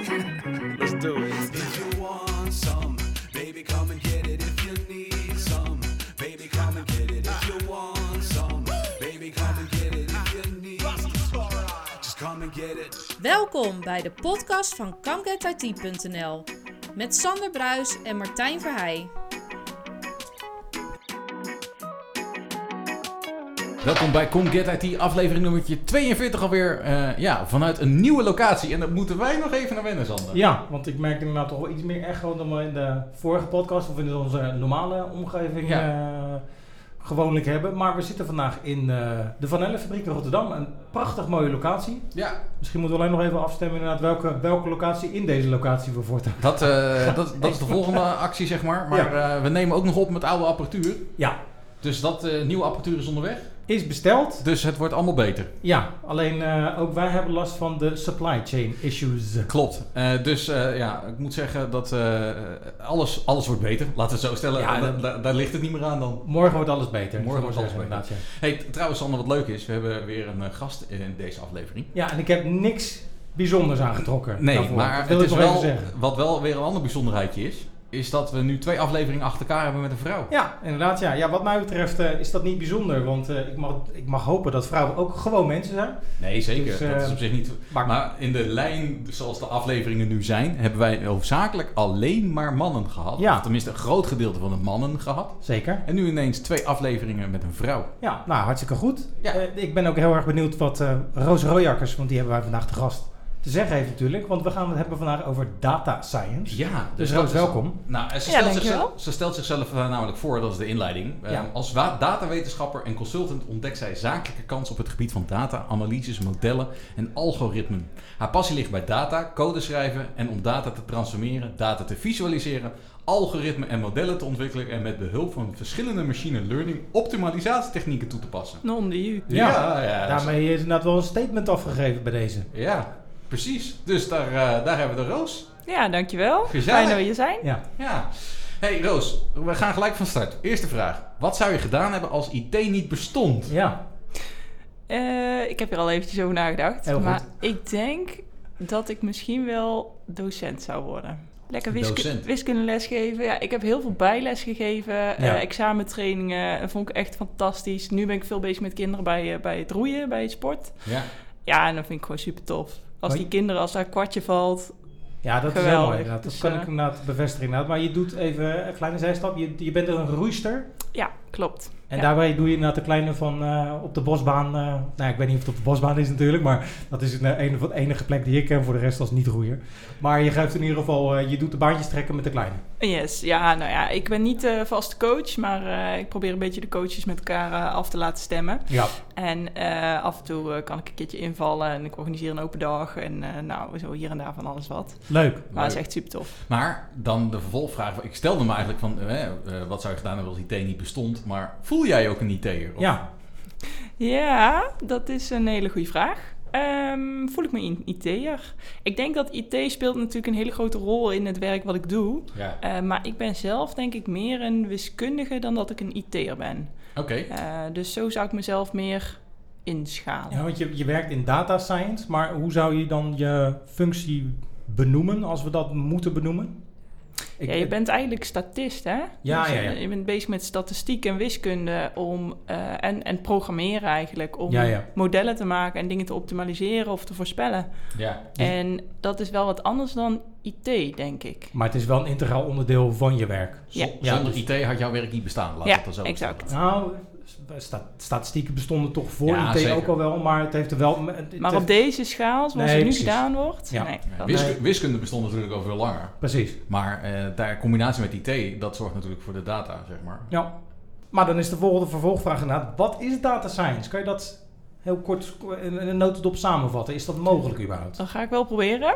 Let's do it. If you want some, baby, come and get it. If you need some, baby, come and get it. If you want some, baby, come and get it. If you need, just come and get it. Welkom bij de podcast van ComeGetIT.nl met Sander Bruis en Martijn Verheij. Welkom bij Come Get IT, aflevering nummertje 42 alweer. eh, ja, vanuit een nieuwe locatie. En daar moeten wij nog even naar wennen, Sander. Ja, want ik merk inderdaad toch wel iets meer echo dan we in de vorige podcast of in onze normale omgeving Ja. eh, gewoonlijk hebben. Maar we zitten vandaag in eh, de Van Elle fabriek in Rotterdam. Een prachtig mooie locatie. Ja, Misschien moeten we alleen nog even afstemmen inderdaad welke, welke locatie in deze locatie we voortaan. dat, dat, dat is de volgende actie, zeg maar. Maar we nemen ook nog op met oude apparatuur. Ja, Dus dat nieuwe apparatuur is onderweg. Is besteld. Dus het wordt allemaal beter. Ja, alleen eh, ook wij hebben last van de supply chain issues. Klopt. Eh, dus eh, ja, ik moet zeggen dat alles, alles wordt beter. Laten we het zo stellen. Ja, Da- dat- da- daar ligt het niet meer aan dan. Morgen wordt alles beter. Morgen wordt alles beter. Hey, trouwens, Sander, wat leuk is. We hebben weer een gast in deze aflevering. Ja. en ik heb niks bijzonders aangetrokken. Nee, daarvoor. maar het is wel, wat wel weer een ander bijzonderheidje is, is dat we nu twee afleveringen achter elkaar hebben met een vrouw. Ja, inderdaad. Ja. Ja, wat mij betreft eh, is dat niet bijzonder. Want eh, ik, mag, ik mag hopen dat vrouwen ook gewoon mensen zijn. Nee, zeker. Dus, dat is eh, op zich niet. Maar, Maar in de lijn zoals de afleveringen nu zijn, hebben wij hoofdzakelijk alleen maar mannen gehad. Ja. Of tenminste, een groot gedeelte van de mannen gehad. zeker. En nu ineens twee afleveringen met een vrouw. Ja, nou, hartstikke goed. Ja. Ik ben ook heel erg benieuwd wat Roos Royakkers, want die hebben wij vandaag te gast, te zeggen heeft natuurlijk. Want we gaan het hebben vandaag over data science. Ja, Dus dat Roos, welkom. Nou, ze, Ja, stelt zichzelf, ze stelt zichzelf eh, namelijk voor, dat is de inleiding. Eh, Ja. Als wa- datawetenschapper en consultant ontdekt zij zakelijke kansen op het gebied van data, analyses, modellen en algoritmen. Haar passie ligt bij data, code schrijven en om data te transformeren, data te visualiseren, algoritmen en modellen te ontwikkelen en met behulp van verschillende machine learning optimalisatietechnieken toe te passen. Non die u. Ja, ja, Daarmee is inderdaad wel een statement afgegeven bij deze. ja precies. Dus daar, eh, daar hebben we de Roos. Ja, dankjewel. Gezellig. Fijn dat we hier zijn. Ja. Ja. Hey Roos, we gaan gelijk van start. Eerste vraag. Wat zou je gedaan hebben als IT niet bestond? Ja. Eh, ik heb er al eventjes over nagedacht. Heel goed. maar ik denk dat ik misschien wel docent zou worden. Lekker wisku Docent. wiskundeles geven. Ja, ik heb heel veel bijles gegeven. eh, examentrainingen. Dat vond ik echt fantastisch. Nu ben ik veel bezig met kinderen bij, bij het roeien, bij het sport. Ja. Ja, en dat vind ik gewoon super tof. Als die kinderen, als daar een kwartje valt. Ja, dat is heel mooi. Dat Dus, kan eh, ik inderdaad bevestigen inderdaad. Maar je doet even een kleine zijstap. Je, je bent er een roeister. Ja, klopt. En Ja. daarbij doe je inderdaad de kleine van eh, op de bosbaan. eh, nou, ik weet niet of het op de bosbaan is natuurlijk, maar dat is een, een, de enige plek die ik ken voor de rest als niet-roeier. Maar je geeft in ieder geval, eh, je doet de baantjes trekken met de kleine. Yes, ja, nou ja, ik ben niet de vaste coach, maar eh, ik probeer een beetje de coaches met elkaar eh, af te laten stemmen. Ja. En eh, af en toe eh, kan ik een keertje invallen en ik organiseer een open dag en eh, nou, zo hier en daar van alles wat. Leuk. Maar het is echt super tof. Maar dan de vervolgvraag. Ik stelde me eigenlijk van, eh, eh, wat zou je gedaan hebben als IT niet bestond? Maar voel jij ook een IT'er? Ja. Ja, dat is een hele goede vraag. Ehm, voel ik me een IT'er? Ik denk dat IT speelt natuurlijk een hele grote rol in het werk wat ik doe. Ja. Eh, maar ik ben zelf denk ik meer een wiskundige dan dat ik een IT'er ben. Oké. Eh, dus zo zou ik mezelf meer inschalen. ja, want je, je werkt in data science, maar hoe zou je dan je functie benoemen als we dat moeten benoemen? Ik- ja, je bent eigenlijk statist, hè? Ja, Dus, ja, ja. Je bent bezig met statistiek en wiskunde om, eh, en, en programmeren eigenlijk. Om Ja, ja. modellen te maken en dingen te optimaliseren of te voorspellen. Ja. En dat is wel wat anders dan IT, denk ik. Maar het is wel een integraal onderdeel van je werk. Ja. Ja, Zonder dus- IT had jouw werk niet bestaan. Laat Ja, het er zo exact. Nou, sta- statistieken bestonden toch voor Ja, IT zeker. ook al wel, maar het heeft er wel... het Maar heeft- op deze schaal, zoals Nee, het nu precies. gedaan wordt, Ja. nee. Ja, dat- wisku- Nee. Wiskunde bestond natuurlijk al veel langer. Precies. Maar eh daar combinatie met IT, dat zorgt natuurlijk voor de data, zeg maar. Ja. Maar dan is de volgende vervolgvraag inderdaad, wat is data science? Kan je dat heel kort in een notendop samenvatten? Is dat mogelijk überhaupt? Dat ga ik wel proberen.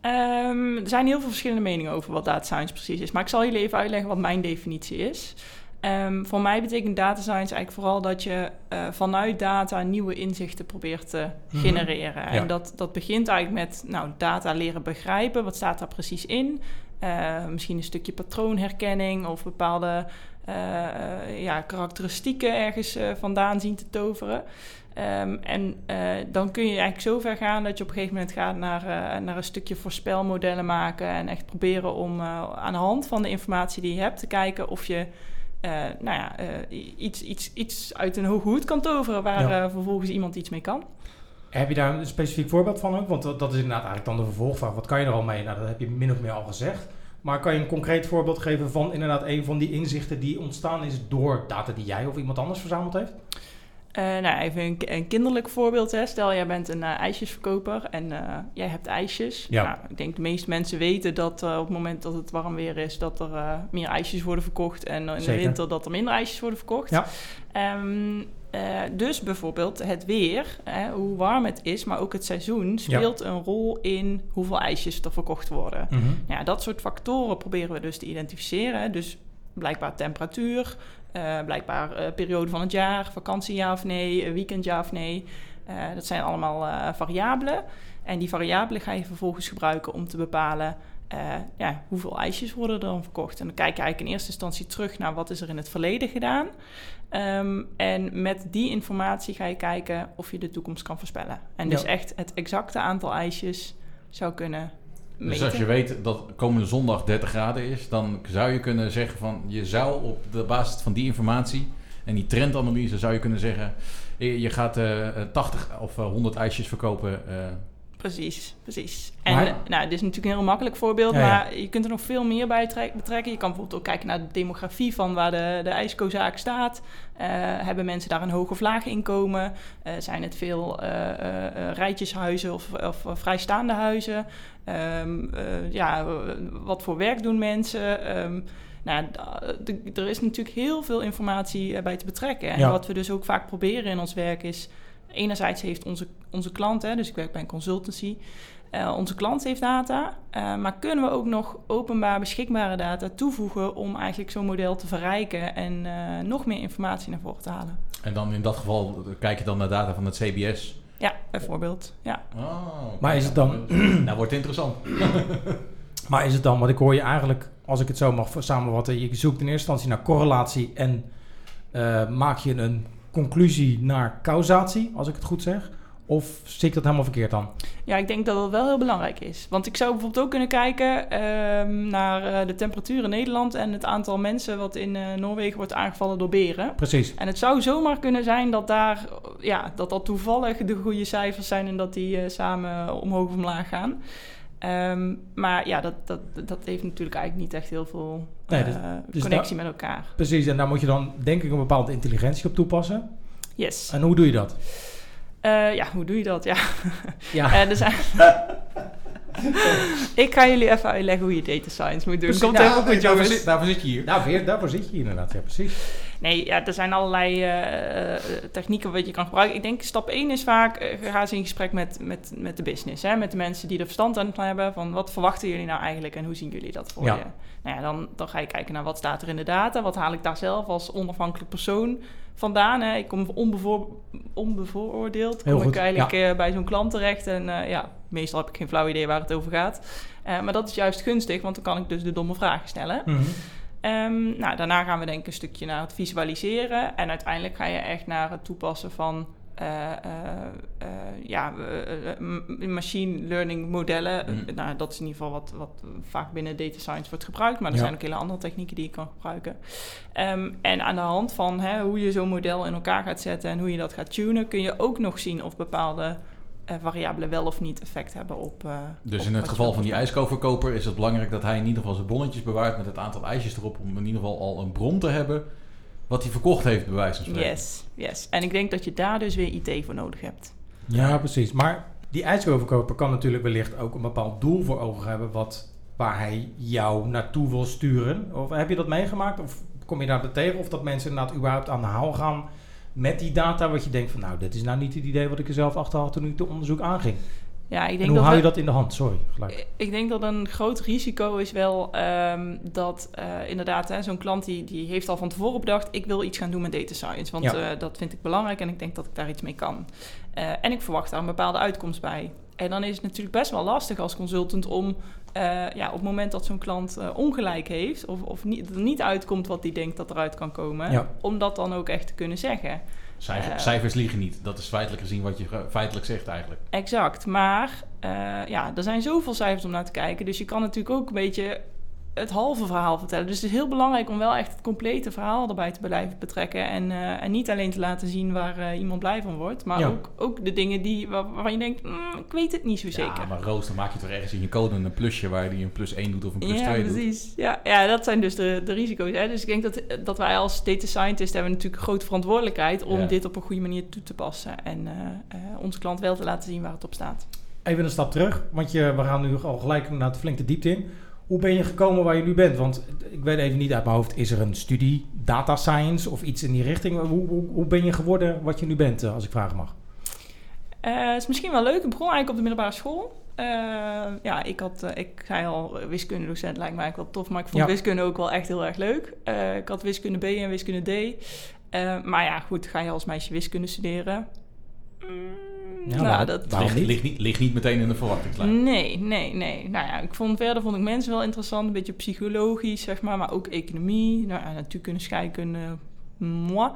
Ehm, er zijn heel veel verschillende meningen over wat data science precies is. Maar ik zal jullie even uitleggen wat mijn definitie is. Ehm, voor mij betekent data science eigenlijk vooral dat je eh, vanuit data nieuwe inzichten probeert te Mhm. genereren. En dat, dat begint eigenlijk met nou, data leren begrijpen. Wat staat daar precies in? Eh, misschien een stukje patroonherkenning of bepaalde eh, ja, karakteristieken ergens vandaan zien te toveren. Ehm, en dan kun je eigenlijk zo ver gaan dat je op een gegeven moment gaat naar, naar een stukje voorspelmodellen maken. En echt proberen om aan de hand van de informatie die je hebt te kijken of je eh, nou ja, eh, iets, iets, iets uit een hoge hoed kan toveren waar Ja. eh, vervolgens iemand iets mee kan. Heb je daar een specifiek voorbeeld van ook? Want dat dat is inderdaad eigenlijk dan de vervolgvraag. Wat kan je er al mee? Nou, dat heb je min of meer al gezegd. Maar kan je een concreet voorbeeld geven van inderdaad een van die inzichten die ontstaan is door data die jij of iemand anders verzameld heeft? Eh, nou, even een, een kinderlijk voorbeeld. Hè. Stel, jij bent een eh, ijsjesverkoper en eh, jij hebt ijsjes. Ja. Nou, ik denk de meeste mensen weten dat op het moment dat het warm weer is... dat er meer ijsjes worden verkocht. En in Zeker. de winter dat er minder ijsjes worden verkocht. Ja. Ehm, eh, dus bijvoorbeeld het weer, hè, hoe warm het is... maar ook het seizoen speelt een rol in hoeveel ijsjes er verkocht worden. Mhm. Ja, dat soort factoren proberen we dus te identificeren. Dus blijkbaar temperatuur, eh, blijkbaar eh, periode van het jaar, vakantie ja of nee, eh, weekend ja of nee. Dat zijn allemaal variabelen. En die variabelen ga je vervolgens gebruiken om te bepalen ja, hoeveel ijsjes worden er dan verkocht. En dan kijk je eigenlijk in eerste instantie terug naar wat is er in het verleden gedaan. Ehm, en met die informatie ga je kijken of je de toekomst kan voorspellen. En dus Ja. echt het exacte aantal ijsjes zou kunnen meten. Dus als je weet dat komende zondag 30 graden is, dan zou je kunnen zeggen van je zou op de basis van die informatie en die trendanalyse zou je kunnen zeggen je je gaat eh, eh, 80 of eh, 100 ijsjes verkopen. Precies, precies. En Maar- eh, nou, dit is natuurlijk een heel makkelijk voorbeeld, Ja, ja. maar je kunt er nog veel meer bij trek- betrekken. Je kan bijvoorbeeld ook kijken naar de demografie van waar de, de ijskozaak staat. Eh, hebben mensen daar een hoog of laag inkomen? Eh, zijn het veel rijtjeshuizen of, of vrijstaande huizen? Ehm, eh, ja, wat voor werk doen mensen? Ehm, nou, er is natuurlijk heel veel informatie bij te betrekken. En Ja. wat we dus ook vaak proberen in ons werk is... Enerzijds heeft onze, onze klant, hè, dus ik werk bij een consultancy... eh, onze klant heeft data, eh, maar kunnen we ook nog openbaar beschikbare data toevoegen... om eigenlijk zo'n model te verrijken en eh, nog meer informatie naar voren te halen? en dan in dat geval kijk je dan naar data van het CBS. Ja, bijvoorbeeld. Ja. Oh. Maar is het dan- nou, wordt het interessant. Maar is het dan, want ik hoor je eigenlijk, als ik het zo mag samenvatten, je zoekt in eerste instantie naar correlatie en eh, maak je een conclusie naar causatie, als ik het goed zeg? Of zie ik dat helemaal verkeerd dan? Ja, ik denk dat dat wel heel belangrijk is. Want ik zou bijvoorbeeld ook kunnen kijken ehm, naar eh, de temperatuur in Nederland en het aantal mensen wat in eh, Noorwegen wordt aangevallen door beren. Precies. En het zou zomaar kunnen zijn dat daar, ja, dat dat toevallig de goede cijfers zijn en dat die eh, samen omhoog of omlaag gaan. Ehm, maar ja, dat, dat, dat heeft natuurlijk eigenlijk niet echt heel veel Nee, dus- eh, dus connectie met elkaar. Precies, en daar moet je dan denk ik een bepaalde intelligentie op toepassen. Yes. En hoe doe je dat? Eh, ja, hoe doe je dat? Ja. Ja, Eh, zijn... ik ga jullie even uitleggen hoe je data science moet doen. Precies, Komt ja, helemaal goed, daarvoor, jongens. zit, daarvoor zit je hier. nou, weer, daarvoor zit je hier inderdaad, ja precies. Nee, ja, er zijn allerlei eh, eh, technieken wat je kan gebruiken. Ik denk stap 1 is vaak, eh, ga eens in gesprek met, met, met de business. Hè? Met de mensen die er verstand aan hebben. Van wat verwachten jullie nou eigenlijk en hoe zien jullie dat voor Ja. je? Nou ja, dan, dan ga je kijken naar wat staat er in de data. Wat haal ik daar zelf als onafhankelijk persoon vandaan? Hè? Ik kom onbevoor, onbevooroordeeld. Kom ik eigenlijk bij zo'n klant terecht. En ja, meestal heb ik geen flauw idee waar het over gaat. Maar dat is juist gunstig, want dan kan ik dus de domme vragen stellen. Mhm. Ehm, nou, daarna gaan we denk ik een stukje naar het visualiseren. En uiteindelijk ga je echt naar het toepassen van eh, eh, eh, ja, machine learning modellen. Mm. Eh, nou, dat is in ieder geval wat, wat vaak binnen data science wordt gebruikt. Maar er Ja. zijn ook hele andere technieken die je kan gebruiken. Ehm, en aan de hand van hè, hoe je zo'n model in elkaar gaat zetten en hoe je dat gaat tunen, kun je ook nog zien of bepaalde variabelen wel of niet effect hebben op. eh, Dus op in het geval van die ijskoverkoper is het belangrijk dat hij in ieder geval zijn bonnetjes bewaart met het aantal ijsjes erop. Om in ieder geval al een bron te hebben wat hij verkocht heeft, bij wijze van spreken. Yes, yes. En ik denk dat je daar dus weer IT voor nodig hebt. Ja, precies. Maar die ijskoverkoper kan natuurlijk wellicht ook een bepaald doel voor ogen hebben wat, waar hij jou naartoe wil sturen. Of heb je dat meegemaakt? Of kom je daar tegen? Of dat mensen inderdaad überhaupt aan de haal gaan met die data, wat je denkt van nou, dit is nou niet het idee wat ik er zelf achter had toen ik het onderzoek aanging. Ja, ik En denk hoe dat hou je dat in de hand? Sorry, gelijk. Ik denk dat een groot risico is wel ehm, dat eh, inderdaad zo'n klant die, die heeft al van tevoren bedacht... ik wil iets gaan doen met data science, want Ja. eh, dat vind ik belangrijk en ik denk dat ik daar iets mee kan. Eh, en ik verwacht daar een bepaalde uitkomst bij. En dan is het natuurlijk best wel lastig als consultant om eh, ja, op het moment dat zo'n klant eh, ongelijk heeft, of, of niet, er niet uitkomt wat die denkt dat eruit kan komen, Ja. om dat dan ook echt te kunnen zeggen. Cijfer- Eh. cijfers liegen niet. Dat is feitelijk gezien wat je feitelijk zegt eigenlijk. Exact, maar eh, ja, er zijn zoveel cijfers om naar te kijken, dus je kan natuurlijk ook een beetje het halve verhaal vertellen. Dus het is heel belangrijk om wel echt het complete verhaal erbij te blijven betrekken en, eh, en niet alleen te laten zien waar eh, iemand blij van wordt, maar Ja. ook, ook de dingen die, waar, waarvan je denkt, "Mm, ik weet het niet zo zeker. Ja, maar Roos, dan maak je toch ergens in je code een plusje waar die een plus 1 doet of een plus ja, 2 doet. precies. Ja, ja, dat zijn dus de, de risico's. Hè? Dus ik denk dat, dat wij als data scientist hebben natuurlijk een grote verantwoordelijkheid om Ja. dit op een goede manier toe te passen. En eh, eh, onze klant wel te laten zien waar het op staat. Even een stap terug, want je, we gaan nu al gelijk naar de flink de diepte in. Hoe ben je gekomen waar je nu bent? Want ik weet even niet uit mijn hoofd, is er een studie data science of iets in die richting? Hoe, hoe, hoe ben je geworden wat je nu bent, eh, als ik vragen mag? Eh, het is misschien wel leuk. Ik begon eigenlijk op de middelbare school. Eh, ja, ik had, eh, ik zei al, wiskundedocent lijkt mij eigenlijk wel tof, maar ik vond Ja. wiskunde ook wel echt heel erg leuk. Ik had wiskunde B en wiskunde D. Maar ja, goed, ga je als meisje wiskunde studeren? Mm, Ja, nou, dat, Ligt, niet? ligt, niet, ligt niet meteen in de verwachtingslijn. Nee, nee, nee. Nou ja, ik vond verder vond ik mensen wel interessant, een beetje psychologisch, zeg maar, maar ook economie, nou, ja, natuurkunde, scheikunde, moi.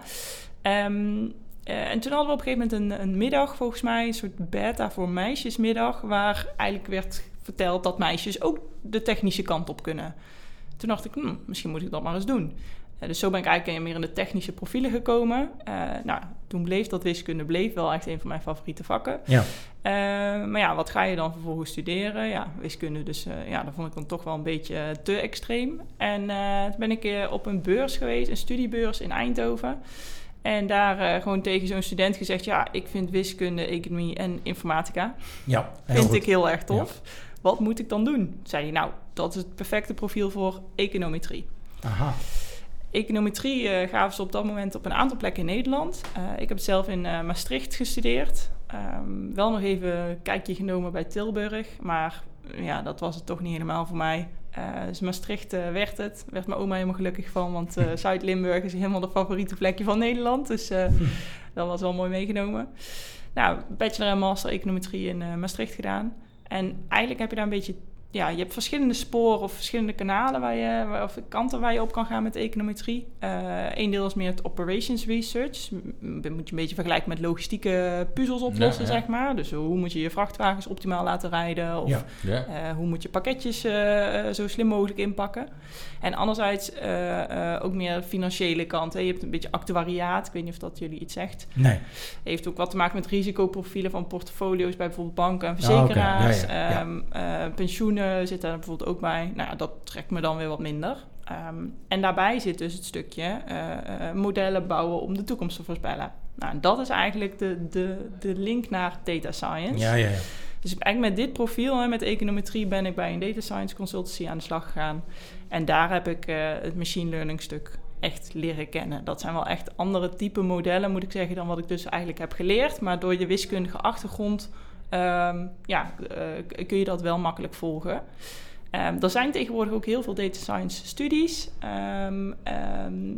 Ehm, eh, en toen hadden we op een gegeven moment een, een middag, volgens mij, een soort beta voor meisjesmiddag, waar eigenlijk werd verteld dat meisjes ook de technische kant op kunnen. Toen dacht ik, hm, misschien moet ik dat maar eens doen. Eh, dus zo ben ik eigenlijk meer in de technische profielen gekomen. Eh, nou, toen bleef dat wiskunde bleef wel echt een van mijn favoriete vakken. Ja. Eh, maar ja, wat ga je dan vervolgens studeren? Ja, wiskunde, dus eh, ja, dat vond ik dan toch wel een beetje eh, te extreem. En eh, toen ben ik eh, op een beurs geweest, een studiebeurs in Eindhoven. En daar eh, gewoon tegen zo'n student gezegd... ja, ik vind wiskunde, economie en informatica... Ja, heel vind goed. ik heel erg tof. Wat moet ik dan doen? Zei hij, nou, dat is het perfecte profiel voor econometrie. Aha. Econometrie eh, gaven ze op dat moment op een aantal plekken in Nederland. Eh, ik heb zelf in eh, Maastricht gestudeerd. Ehm, wel nog even een kijkje genomen bij Tilburg. Maar ja, dat was het toch niet helemaal voor mij. Dus Maastricht werd het. Werd mijn oma helemaal gelukkig van. Want Zuid-Limburg is helemaal de favoriete plekje van Nederland. Dus dat was wel mooi meegenomen. Nou, bachelor en master econometrie in Maastricht gedaan. En eigenlijk heb je daar een beetje... Ja, je hebt verschillende sporen of verschillende kanalen waar je, of kanten waar je op kan gaan met econometrie. Eén deel is meer het operations research. M- moet je een beetje vergelijken met logistieke puzzels oplossen, ja. zeg maar. Dus hoe moet je je vrachtwagens optimaal laten rijden? Of Ja. Ja. eh, hoe moet je pakketjes eh, eh, zo slim mogelijk inpakken? En anderzijds eh, eh, ook meer financiële kant. Hè. Je hebt een beetje actuariaat. Ik weet niet of dat jullie iets zegt. Nee. Heeft ook wat te maken met risicoprofielen van portfolio's bij bijvoorbeeld banken en Ah, verzekeraars. Ja. Ehm, eh, zit daar bijvoorbeeld ook bij. Nou, ja, dat trekt me dan weer wat minder. Ehm, en daarbij zit dus het stukje eh, eh, modellen bouwen om de toekomst te voorspellen. Nou, en dat is eigenlijk de, de, de link naar data science. Ja, ja, ja. Dus eigenlijk met dit profiel, hè, met econometrie, ben ik bij een data science consultancy aan de slag gegaan. En daar heb ik het machine learning stuk echt leren kennen. Dat zijn wel echt andere type modellen, moet ik zeggen, dan wat ik dus eigenlijk heb geleerd. Maar door je wiskundige achtergrond ehm, ja, eh, kun je dat wel makkelijk volgen. Ehm, er zijn tegenwoordig ook heel veel data science studies. Ehm,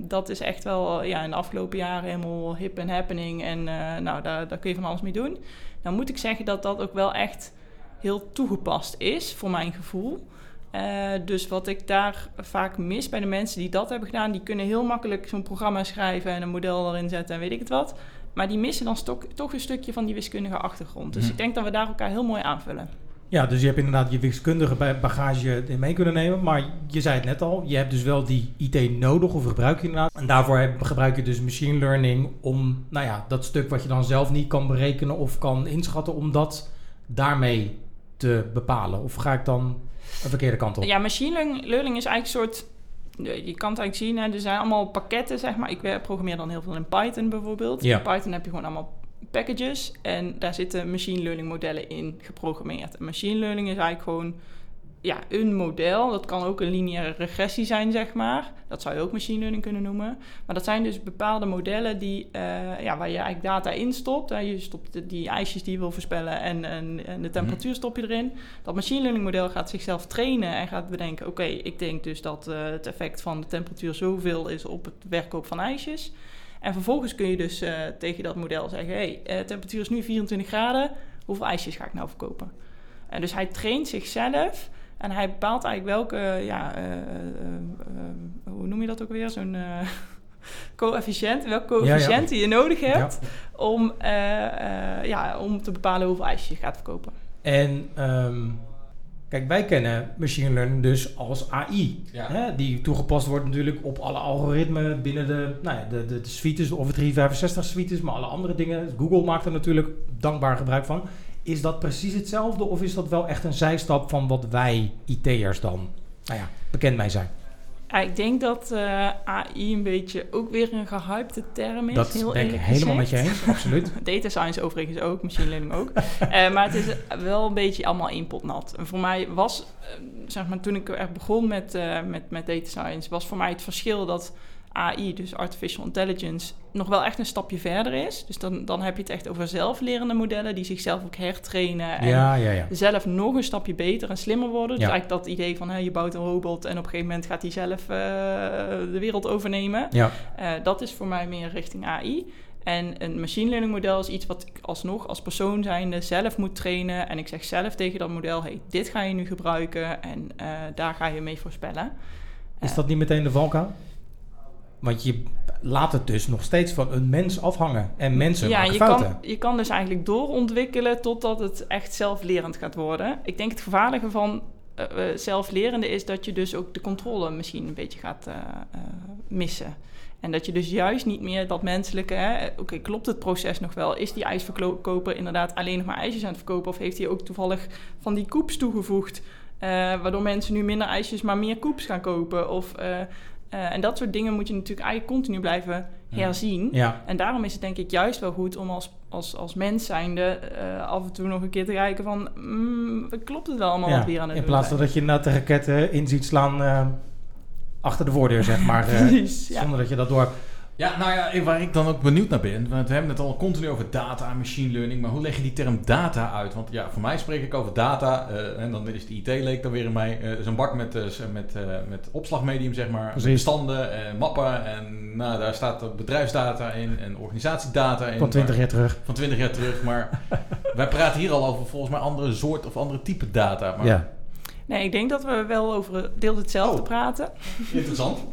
dat is echt wel ja, in de afgelopen jaren helemaal hip en happening. En eh, nou, daar, daar kun je van alles mee doen. Dan moet ik zeggen dat dat ook wel echt heel toegepast is, voor mijn gevoel. Eh, dus wat ik daar vaak mis bij de mensen die dat hebben gedaan, die kunnen heel makkelijk zo'n programma schrijven en een model erin zetten en weet ik het wat. Maar die missen dan stok- toch een stukje van die wiskundige achtergrond. Dus Mhm. ik denk dat we daar elkaar heel mooi aanvullen. Ja, dus je hebt inderdaad je wiskundige ba- bagage mee kunnen nemen. Maar je zei het net al, je hebt dus wel die IT nodig of gebruik je inderdaad. En daarvoor gebruik je dus machine learning om, nou ja, dat stuk wat je dan zelf niet kan berekenen of kan inschatten, om dat daarmee te bepalen. Of ga ik dan een verkeerde kant op? Ja, machine learning is eigenlijk een soort... Je kan het eigenlijk zien, hè, er zijn allemaal pakketten, zeg maar. Ik programmeer dan heel veel in Python bijvoorbeeld. Ja. In Python heb je gewoon allemaal packages en daar zitten machine learning modellen in geprogrammeerd. En machine learning is eigenlijk gewoon ja, een model. Dat kan ook een lineaire regressie zijn, zeg maar. Dat zou je ook machine learning kunnen noemen. Maar dat zijn dus bepaalde modellen die, eh, ja, waar je eigenlijk data in stopt. Hè. Je stopt die ijsjes die je wil voorspellen en, en, en de temperatuur stop je erin. Dat machine learning model gaat zichzelf trainen en gaat bedenken... oké, ik denk dus dat eh, het effect van de temperatuur zoveel is op het verkoop van ijsjes. En vervolgens kun je dus eh, tegen dat model zeggen... hé, hey, temperatuur is nu 24 graden. hoeveel ijsjes ga ik nou verkopen? En dus hij traint zichzelf en hij bepaalt eigenlijk welke, ja, eh, eh, eh, hoe noem je dat ook weer? Zo'n eh, coëfficiënt, welke coëfficiënten je nodig hebt om, eh, eh, ja, om te bepalen hoeveel ijsjes je gaat verkopen. En ehm, kijk, wij kennen machine learning dus als AI. Ja. Hè, die toegepast wordt natuurlijk op alle algoritmen binnen de, nou ja, de, de, de suites, of het 365 suites, maar alle andere dingen. Google maakt er natuurlijk dankbaar gebruik van. Is dat precies hetzelfde of is dat wel echt een zijstap van wat wij IT'ers dan, nou ja, bekend mee zijn? Ja, ik denk dat eh, AI een beetje ook weer een gehypte term is. dat heel ben ik helemaal met je eens, absoluut. Data science overigens ook, machine learning ook. Eh, maar het is wel een beetje allemaal één pot nat. En voor mij was, eh, zeg maar, toen ik er begon met, met, met data science, was voor mij het verschil dat AI, dus artificial intelligence, nog wel echt een stapje verder is. Dus dan, dan heb je het echt over zelflerende modellen die zichzelf ook hertrainen en Ja, ja, ja. zelf nog een stapje beter en slimmer worden. Dus Ja. eigenlijk dat idee van hè, je bouwt een robot en op een gegeven moment gaat hij zelf eh, de wereld overnemen. Ja, Eh, dat is voor mij meer richting AI. En een machine learning model is iets wat ik alsnog als persoon zijnde zelf moet trainen. En ik zeg zelf tegen dat model, hey, dit ga je nu gebruiken en eh, daar ga je mee voorspellen. is dat niet meteen de valkuil? Want je laat het dus nog steeds van een mens afhangen. En mensen ja, maken je fouten. kan, je kan dus eigenlijk doorontwikkelen totdat het echt zelflerend gaat worden. Ik denk het gevaarlijke van eh, zelflerende is dat je dus ook de controle misschien een beetje gaat eh, missen. En dat je dus juist niet meer dat menselijke, oké, klopt het proces nog wel? Is die ijsverkoper inderdaad alleen nog maar ijsjes aan het verkopen? Of heeft hij ook toevallig van die koeps toegevoegd? waardoor mensen nu minder ijsjes, maar meer koeps gaan kopen? Of, eh, en dat soort dingen moet je natuurlijk eigenlijk continu blijven herzien. Ja, En daarom is het denk ik juist wel goed om als, als, als mens zijnde eh, af en toe nog een keer te kijken van... mm, klopt het wel allemaal ja. wat we hier aan het in plaats van dat je natte raketten in ziet slaan eh, achter de voordeur, zeg maar. Precies, ja. Zonder dat je dat door... Ja, nou ja, waar ik dan ook benieuwd naar ben, want we hebben het al continu over data en machine learning, maar hoe leg je die term data uit? Want ja, voor mij spreek ik over data, eh, en dan is de IT-leek dan weer in mij, eh zo'n bak met, eh, met, eh, met opslagmedium, zeg maar, Precies. bestanden en mappen, en nou, daar staat bedrijfsdata in en organisatiedata in. Van 20 maar- jaar terug. van 20 jaar terug, maar wij praten hier al over volgens mij andere soort of andere type data. Maar Ja. Nee, ik denk dat we wel over deels hetzelfde Oh. praten. interessant.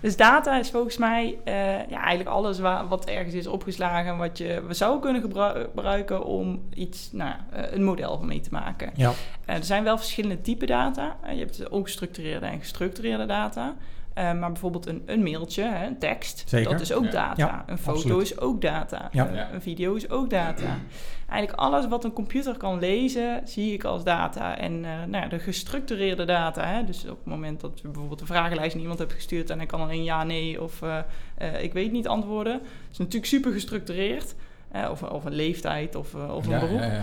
Dus data is volgens mij eh, ja, eigenlijk alles wat ergens is opgeslagen... en wat je we zou kunnen gebru- gebruiken om iets, nou, eh, een model van mee te maken. Ja. Eh, er zijn wel verschillende typen data. Je hebt de ongestructureerde en gestructureerde data. Eh, maar bijvoorbeeld een, een mailtje, hè, een tekst, Zeker. dat is ook Ja. data. Ja, een foto absoluut. is ook data. Ja. Eh. Een video is ook data. Eigenlijk alles wat een computer kan lezen, zie ik als data. En eh, nou ja, de gestructureerde data, hè, dus op het moment dat je bijvoorbeeld een vragenlijst aan iemand hebt gestuurd en hij kan alleen ja, nee of eh, eh, ik weet niet antwoorden, is natuurlijk super gestructureerd. Of, of een leeftijd of, of een Ja, beroep ja, ja.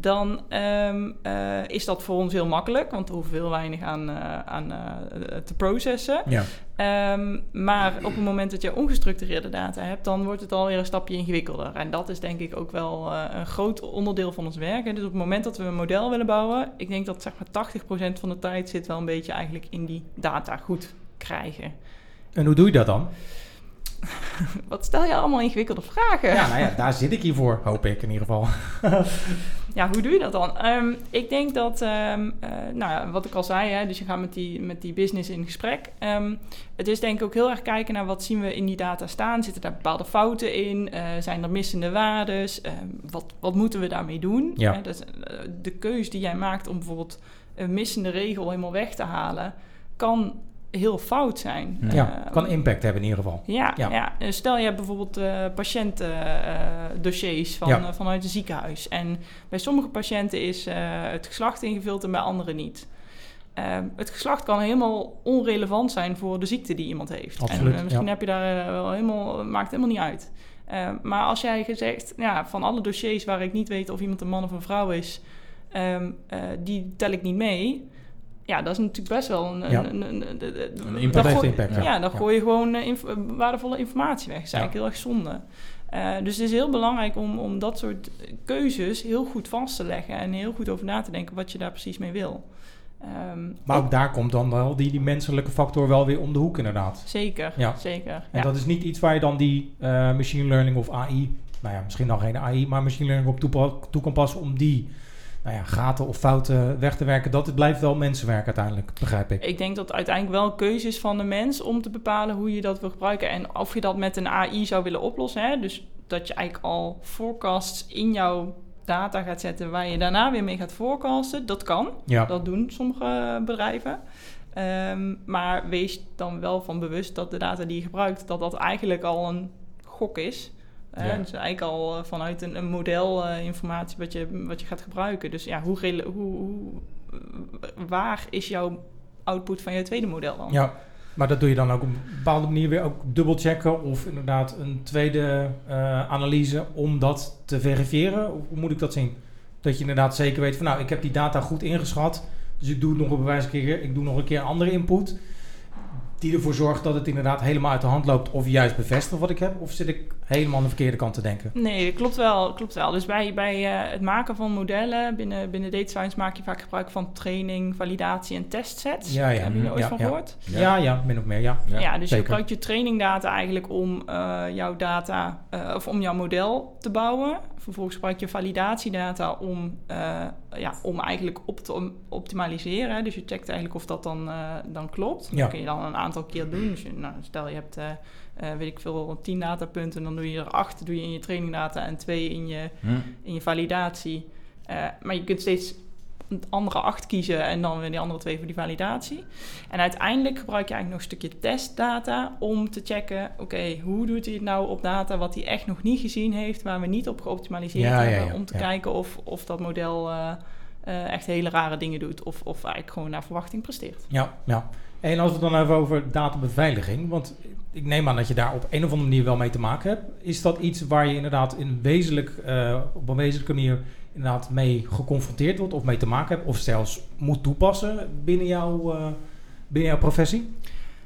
Dan ehm, eh, is dat voor ons heel makkelijk, want er hoeven heel weinig aan, eh, aan eh, te processen. Ja. Ehm, maar op het moment dat je ongestructureerde data hebt, dan wordt het alweer een stapje ingewikkelder. En dat is denk ik ook wel een groot onderdeel van ons werk. hè. Dus op het moment dat we een model willen bouwen, ik denk dat zeg maar 80% van de tijd zit wel een beetje eigenlijk in die data goed krijgen. En hoe doe je dat dan? Wat stel je allemaal ingewikkelde vragen? Ja, nou ja, daar zit ik hier voor, hoop ik in ieder geval. Ja, hoe doe je dat dan? Ehm, ik denk dat, ehm, eh, nou ja, wat ik al zei, hè, dus je gaat met die, met die business in gesprek. Ehm, het is denk ik ook heel erg kijken naar wat zien we in die data staan. Zitten daar bepaalde fouten in? Eh, zijn er missende waardes? Wat, wat moeten we daarmee doen? Ja. Dus, eh, de keus die jij maakt om bijvoorbeeld een missende regel helemaal weg te halen, kan heel fout zijn. Ja, Eh, kan impact hebben in ieder geval. ja, Ja. ja. Stel je hebt bijvoorbeeld eh patiëntendossiers van, Ja. eh, vanuit een ziekenhuis. En bij sommige patiënten is eh, het geslacht ingevuld en bij anderen niet. Ehm, het geslacht kan helemaal onrelevant zijn voor de ziekte die iemand heeft. Absoluut, en misschien ja. heb je daar wel helemaal, maakt helemaal niet uit. Ehm, maar als jij gezegd, ja, van alle dossiers waar ik niet weet of iemand een man of een vrouw is, ehm, eh, die tel ik niet mee. Ja, dat is natuurlijk best wel een, Ja. een, een, een- een- Een dan impact. Gooi- impact, ja, ja. dan Ja. gooi je gewoon eh, inf- waardevolle informatie weg. Dat is Ja. eigenlijk heel erg zonde. Eh, dus het is heel belangrijk om, om dat soort keuzes heel goed vast te leggen en heel goed over na te denken wat je daar precies mee wil. Ehm, Maar ook daar komt dan wel die, die menselijke factor wel weer om de hoek inderdaad. Zeker, Ja. zeker. En ja. dat is niet iets waar je dan die eh, machine learning of AI nou ja, misschien nog geen AI, maar machine learning op toepa- toe kan passen om die nou ja, gaten of fouten weg te werken. Dat het blijft wel mensenwerk uiteindelijk, begrijp ik. Ik denk dat het uiteindelijk wel een keuze is van de mens om te bepalen hoe je dat wil gebruiken. En of je dat met een AI zou willen oplossen. Hè? Dus dat je eigenlijk al forecasts in jouw data gaat zetten waar je daarna weer mee gaat forecasten. Dat kan. Ja, Dat doen sommige bedrijven. Ehm, maar wees dan wel van bewust dat de data die je gebruikt, dat dat eigenlijk al een gok is. Ja. Dus eigenlijk al eh, vanuit een, een model eh, informatie wat je, wat je gaat gebruiken. Dus ja, hoe, hoe, hoe, waar is jouw output van je tweede model dan? ja. Maar dat doe je dan ook op een bepaalde manier weer ook dubbelchecken of inderdaad een tweede eh, analyse om dat te verifiëren? Of hoe moet ik dat zien? Dat je inderdaad zeker weet van nou, ik heb die data goed ingeschat. Dus ik doe nog op een wijze keer, ik doe nog een keer een andere input. Die ervoor zorgt dat het inderdaad helemaal uit de hand loopt. Of juist bevestigt wat ik heb. Of zit ik helemaal aan de verkeerde kant te denken? Nee, dat klopt wel. Klopt wel. Dus bij, bij eh, het maken van modellen binnen, binnen data science maak je vaak gebruik van training, validatie en testsets. Ja, ja. Heb je er ooit Ja, van ja. gehoord? Ja, ja, min of meer, ja. Ja. Ja, dus zeker. je gebruikt je trainingdata eigenlijk om eh, jouw data eh, of om jouw model te bouwen. Vervolgens gebruik je validatiedata om, eh, ja, om eigenlijk op te optimaliseren. Dus je checkt eigenlijk of dat dan, eh, dan klopt. Ja. Dat kun je dan een aantal keer doen. Dus je, nou, stel je hebt, eh, weet ik veel, 10 datapunten, dan doe je er 8 doe je in je trainingdata en 2 in je, Hm. in je validatie. Maar je kunt steeds andere acht kiezen en dan weer die andere twee voor die validatie. En uiteindelijk gebruik je eigenlijk nog een stukje testdata om te checken, oké, hoe doet hij het nou op data wat hij echt nog niet gezien heeft, waar we niet op geoptimaliseerd Ja, hebben, ja, om te kijken of, of dat model eh, eh, echt hele rare dingen doet of, of eigenlijk gewoon naar verwachting presteert. Ja, ja. En als we het dan even over databeveiliging, want ik neem aan dat je daar op een of andere manier wel mee te maken hebt. Is dat iets waar je inderdaad in wezenlijk, eh, op een wezenlijke manier inderdaad mee geconfronteerd wordt of mee te maken hebt, of zelfs moet toepassen binnen, jouw eh, binnen jouw professie?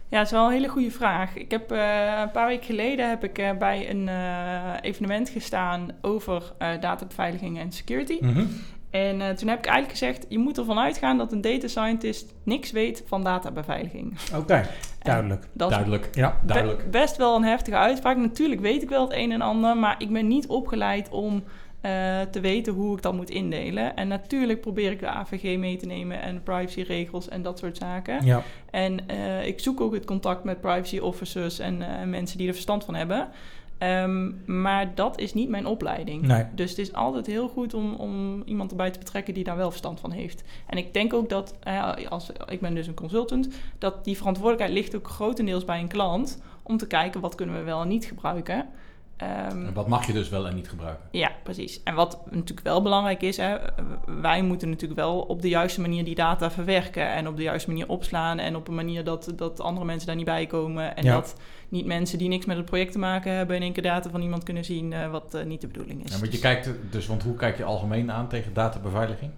Ja, het is wel een hele goede vraag. Ik heb eh, een paar weken geleden heb ik eh, bij een eh, evenement gestaan over eh, databeveiliging en security. Mhm. En eh, toen heb ik eigenlijk gezegd, je moet ervan uitgaan dat een data scientist niks weet van databeveiliging. Oké, duidelijk. Dat is Duidelijk. Ja, be- Duidelijk. best wel een heftige uitspraak. Natuurlijk weet ik wel het een en ander, maar ik ben niet opgeleid om eh, te weten hoe ik dat moet indelen. En natuurlijk probeer ik de AVG mee te nemen en de privacyregels en dat soort zaken. ja. En eh, ik zoek ook het contact met privacy officers en eh, mensen die er verstand van hebben. Ehm, maar dat is niet mijn opleiding. Nee. Dus het is altijd heel goed om, om iemand erbij te betrekken die daar wel verstand van heeft. En ik denk ook dat, eh, als, ik ben dus een consultant, dat die verantwoordelijkheid ligt ook grotendeels bij een klant. Om te kijken wat kunnen we wel en niet gebruiken. En wat mag je dus wel en niet gebruiken? ja, precies. En wat natuurlijk wel belangrijk is, hè, wij moeten natuurlijk wel op de juiste manier die data verwerken en op de juiste manier opslaan en op een manier dat, dat andere mensen daar niet bij komen en Ja. dat niet mensen die niks met het project te maken hebben in één keer data van iemand kunnen zien eh, wat eh, niet de bedoeling is. Ja, want je Dus, kijkt, dus, want hoe kijk je algemeen aan tegen databeveiliging?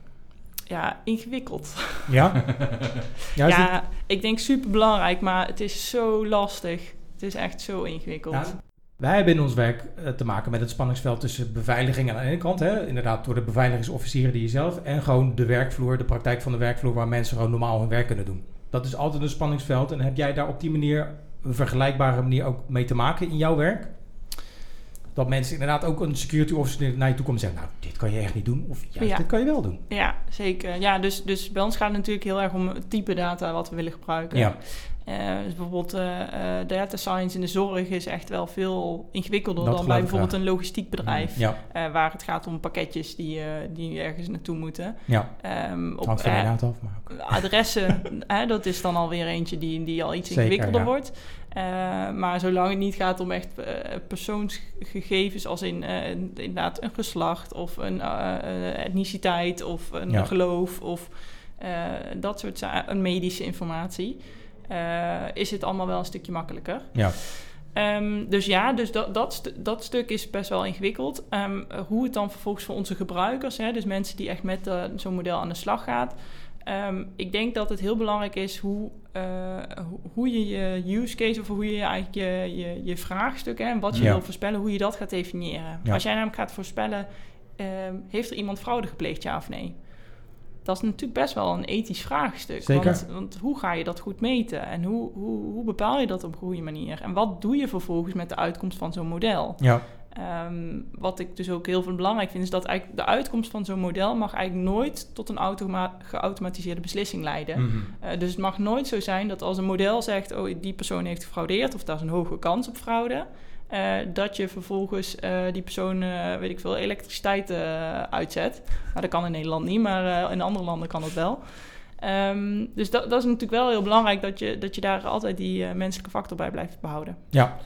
ja, ingewikkeld. Ja? Ja, ik denk super belangrijk, maar het is zo lastig. Het is echt zo ingewikkeld. Ja, wij hebben in ons werk eh, te maken met het spanningsveld tussen beveiliging aan de ene kant, hè, inderdaad door de beveiligingsofficieren die je zelf, en gewoon de werkvloer, de praktijk van de werkvloer waar mensen gewoon normaal hun werk kunnen doen. Dat is altijd een spanningsveld en heb jij daar op die manier, een vergelijkbare manier ook mee te maken in jouw werk? Dat mensen inderdaad ook een security officer naar je toe komen en zeggen, nou, dit kan je echt niet doen, of juist, Ja. dit kan je wel doen. Ja, zeker. Ja, dus, dus bij ons gaat het natuurlijk heel erg om het type data wat we willen gebruiken. Ja, Eh, dus bijvoorbeeld eh, eh, data science in de zorg is echt wel veel ingewikkelder Dat dan bij bijvoorbeeld graag. een logistiek bedrijf. ja, eh, waar het gaat om pakketjes die, die ergens naartoe moeten. ja. Ehm, op, af, maar ook. adressen, dat is dan alweer eentje die, die al iets Zeker, ingewikkelder ja. wordt. Maar zolang het niet gaat om echt persoonsgegevens als in inderdaad een geslacht of een etniciteit of een Ja. geloof of dat soort medische informatie, is het allemaal wel een stukje makkelijker. Ja. Ehm, dus ja, dus dat, dat, stu- dat stuk is best wel ingewikkeld. Ehm, hoe het dan vervolgens voor onze gebruikers, hè, dus mensen die echt met eh, zo'n model aan de slag gaat. Ehm, ik denk dat het heel belangrijk is hoe, eh, hoe- je je use case of hoe je eigenlijk je, je, je vraagstuk hè, en wat je Ja. wil voorspellen, hoe je dat gaat definiëren. Ja. Als jij namelijk gaat voorspellen, heeft er iemand fraude gepleegd, ja of nee? Dat is natuurlijk best wel een ethisch vraagstuk. Zeker. Want, want hoe ga je dat goed meten? En hoe, hoe, hoe bepaal je dat op een goede manier? En wat doe je vervolgens met de uitkomst van zo'n model? Ja, Ehm, wat ik dus ook heel veel belangrijk vind, is dat eigenlijk de uitkomst van zo'n model mag eigenlijk nooit tot een automa- geautomatiseerde beslissing leiden. Mhm. Eh, dus het mag nooit zo zijn dat als een model zegt, oh, die persoon heeft gefraudeerd of daar is een hoge kans op fraude, eh, dat je vervolgens eh, die persoon, eh, weet ik veel, elektriciteit eh, uitzet. Nou, dat kan in Nederland niet, maar eh, in andere landen kan dat wel. Ehm, dus dat, dat is natuurlijk wel heel belangrijk dat je, dat je daar altijd die eh, menselijke factor bij blijft behouden. Ja,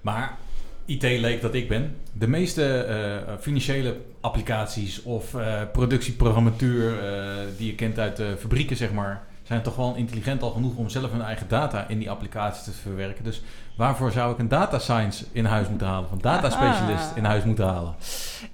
Maar IT-leek dat ik ben. De meeste eh, financiële applicaties of eh, productieprogrammatuur eh, die je kent uit de fabrieken, zeg maar, zijn toch wel intelligent al genoeg om zelf hun eigen data in die applicaties te verwerken. Dus waarvoor zou ik een data science in huis moeten halen? Of een data specialist Aha. in huis moeten halen?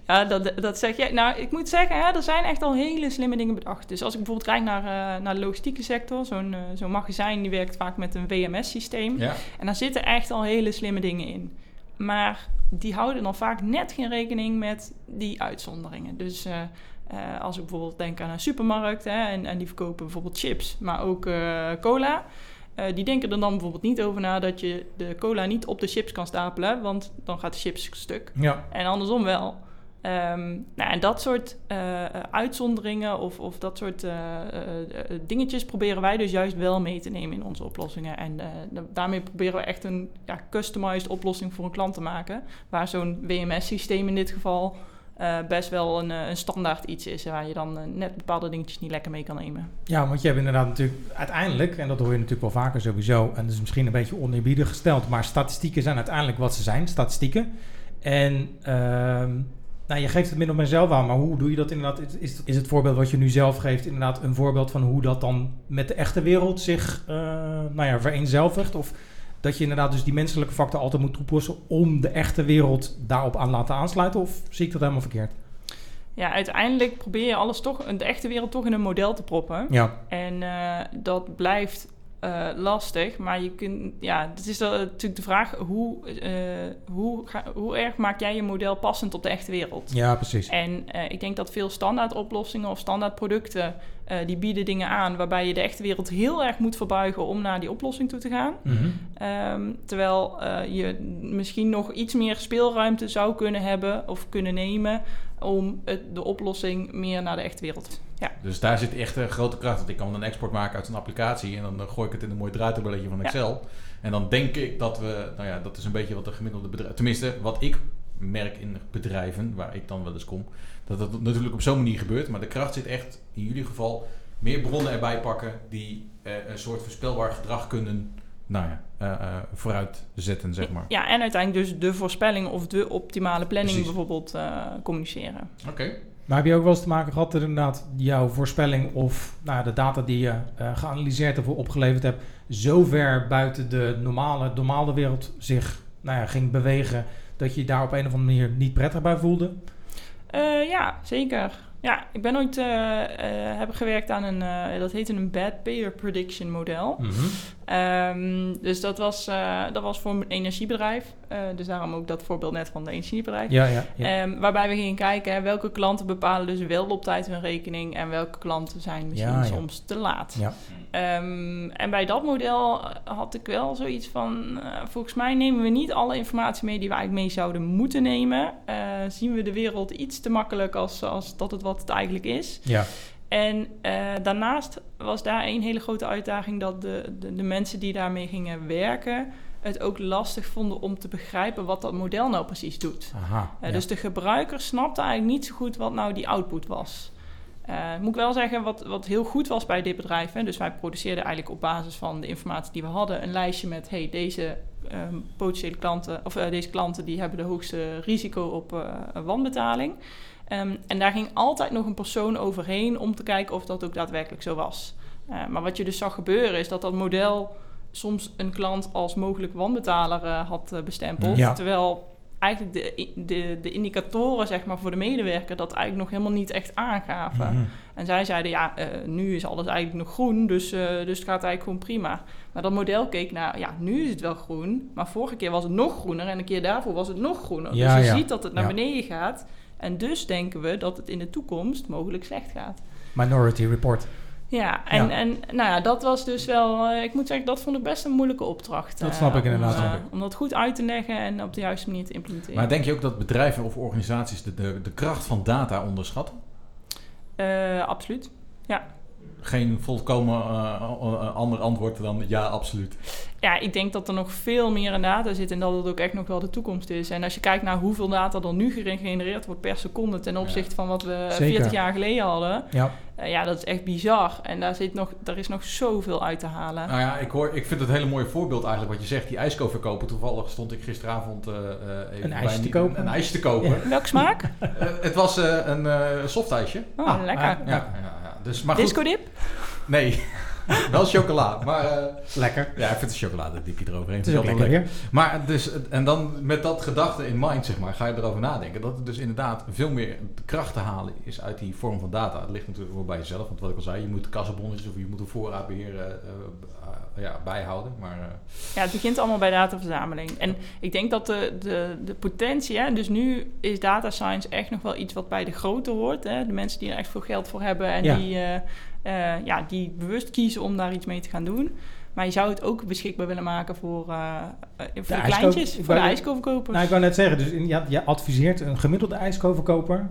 Ja, dat, dat zeg jij. Nou, ik moet zeggen, hè, er zijn echt al hele slimme dingen bedacht. Dus als ik bijvoorbeeld kijk naar, eh, naar de logistieke sector, zo'n eh, zo'n magazijn die werkt vaak met een WMS-systeem. Ja. En daar zitten echt al hele slimme dingen in. Maar die houden dan vaak net geen rekening met die uitzonderingen. Dus eh, eh, als ik bijvoorbeeld denk aan een supermarkt hè, en, en die verkopen bijvoorbeeld chips, maar ook eh, cola. eh, die denken er dan bijvoorbeeld niet over na dat je de cola niet op de chips kan stapelen, want dan gaat de chips stuk. ja. En andersom wel. Ehm, nou, en dat soort uitzonderingen of, of dat soort dingetjes proberen wij dus juist wel mee te nemen in onze oplossingen. En da- daarmee proberen we echt een ja, customized oplossing voor een klant te maken. Waar zo'n WMS-systeem in dit geval eh, best wel een, eh, een standaard iets is. Waar je dan eh, net bepaalde dingetjes niet lekker mee kan nemen. Ja, want je hebt inderdaad natuurlijk uiteindelijk, en dat hoor je natuurlijk wel vaker sowieso, en dat is misschien een beetje oneerbiedig gesteld, maar statistieken zijn uiteindelijk wat ze zijn, statistieken. En ehm, nou, je geeft het min of meer zelf aan, maar hoe doe je dat inderdaad? Is- Is, het voorbeeld wat je nu zelf geeft inderdaad een voorbeeld van hoe dat dan met de echte wereld zich nou ja, vereenzelvigt? Of dat je inderdaad dus die menselijke factor altijd moet toepassen om de echte wereld daarop aan laten aansluiten? Of zie ik dat helemaal verkeerd? Ja, uiteindelijk probeer je alles toch, de echte wereld toch in een model te proppen. Ja, En eh, dat blijft eh, lastig, maar je kunt, ja, het is dan natuurlijk de vraag hoe, eh, hoe, ga, hoe erg maak jij je model passend op de echte wereld? ja precies. En ik denk dat veel standaard oplossingen of standaard producten, eh, die bieden dingen aan waarbij je de echte wereld heel erg moet verbuigen om naar die oplossing toe te gaan. Mhm. Ehm, terwijl eh, je misschien nog iets meer speelruimte zou kunnen hebben of kunnen nemen om het, de oplossing meer naar de echte wereld. Ja, Dus daar zit echt een grote kracht. Want ik kan een export maken uit een applicatie en dan gooi ik het in een mooi draaitabelletje van Ja. Excel. En dan denk ik dat we, nou ja, dat is een beetje wat de gemiddelde bedrijf, tenminste wat ik merk in bedrijven waar ik dan wel eens kom, dat dat natuurlijk op zo'n manier gebeurt. Maar de kracht zit echt in jullie geval meer bronnen erbij pakken die eh, een soort voorspelbaar gedrag kunnen, nou ja, eh, eh, vooruitzetten, zeg maar. ja, en uiteindelijk dus de voorspelling of de optimale planning Precies. bijvoorbeeld eh, communiceren. Oké. Maar heb je ook wel eens te maken gehad dat inderdaad jouw voorspelling of nou, de data die je eh, geanalyseerd hebt of opgeleverd hebt, zo ver buiten de normale, normale wereld zich nou ja, ging bewegen dat je je daar op een of andere manier niet prettig bij voelde? Eh, ja, zeker. Ja, ik ben ooit eh, heb gewerkt aan een, eh, dat heette een bad payer prediction model. Ehm, dus dat was, eh, dat was voor een energiebedrijf. Eh, dus daarom ook dat voorbeeld net van de energiebedrijf. Ja, ja, ja. Ehm, waarbij we gingen kijken hè, welke klanten bepalen dus wel op tijd hun rekening en welke klanten zijn misschien soms te laat. Ja. Ehm, en bij dat model eh, had ik wel zoiets van, volgens mij nemen we niet alle informatie mee die we eigenlijk mee zouden moeten nemen. Zien we de wereld iets te makkelijk als, als dat het wat het eigenlijk is. ja. En eh, daarnaast was daar een hele grote uitdaging dat de, de, de mensen die daarmee gingen werken het ook lastig vonden om te begrijpen wat dat model nou precies doet. Aha. Eh, ja. Dus de gebruiker snapte eigenlijk niet zo goed wat nou die output was. Eh, moet ik wel zeggen, wat, wat heel goed was bij dit bedrijf. Hè, dus wij produceerden eigenlijk op basis van de informatie die we hadden een lijstje met: hey, deze ehm, potentiële klanten, of deze klanten die hebben de hoogste risico op een wanbetaling. Ehm, en daar ging altijd nog een persoon overheen om te kijken of dat ook daadwerkelijk zo was. Eh, maar wat je dus zag gebeuren is dat dat model soms een klant als mogelijk wanbetaler eh, had eh, bestempeld. Ja. Terwijl eigenlijk de, de, de indicatoren zeg maar, voor de medewerker dat eigenlijk nog helemaal niet echt aangaven. Mhm. En zij zeiden, ja, nu is alles eigenlijk nog groen, dus, dus het gaat eigenlijk gewoon prima. Maar dat model keek naar, ja, nu is het wel groen, maar vorige keer was het nog groener en een keer daarvoor was het nog groener. Ja, dus je ja. ziet dat het naar Ja. beneden gaat en dus denken we dat het in de toekomst mogelijk slecht gaat. Minority Report. Ja, en, Ja. en nou ja, dat was dus wel, eh, ik moet zeggen, dat vond ik best een moeilijke opdracht. Dat eh, snap ik inderdaad, Om, eh, ik. om dat goed uit te leggen en op de juiste manier te implementeren. Maar denk je ook dat bedrijven of organisaties de, de, de kracht van data onderschatten? Eh, absoluut. Geen volkomen eh, eh, ander antwoord dan ja, absoluut. Ja, ik denk dat er nog veel meer in data zit en dat het ook echt nog wel de toekomst is. En als je kijkt naar hoeveel data er nu gegenereerd wordt per seconde ten opzichte van wat we Zeker. 40 jaar geleden hadden. Ja. eh, ja, dat is echt bizar. En daar, zit nog, daar is nog zoveel uit te halen. Nou ja, ik, hoor, ik vind het een hele mooie voorbeeld eigenlijk wat je zegt. Die ijskoverkoper. Toevallig stond ik gisteravond eh, eh, even Een bij ijsje te een- kopen? Een, ijsje te kopen. Welke smaak? Eh, het was eh, een eh softijsje. Oh, Ah, lekker. ah, Ja, ja, ja. Dus, maar goed, Disco dip? Nee, wel chocola. Maar eh, Lekker. ja, ik vind de chocoladedipje eroverheen. Het is ook lekker. Maar dus, en dan met dat gedachte in mind, zeg maar, ga je erover nadenken. Dat het dus inderdaad veel meer kracht te halen is uit die vorm van data. Het ligt natuurlijk wel bij jezelf. Want wat ik al zei, je moet kassenbonnetjes of je moet een voorraadbeheer eh, eh, eh, ja, bijhouden. Maar eh, Ja, het begint allemaal bij dataverzameling. En ik denk dat de, de, de potentie, hè, dus nu is data science echt nog wel iets wat bij de grote hoort. Hè, de mensen die er echt veel geld voor hebben en Ja. die, eh, ja, die bewust kiezen om daar iets mee te gaan doen. Maar je zou het ook beschikbaar willen maken voor, eh, eh, voor de, kleintjes, voor de ijskoverkopers. Nou, ik wou net zeggen, dus in, ja, je adviseert een gemiddelde ijskoverkoper,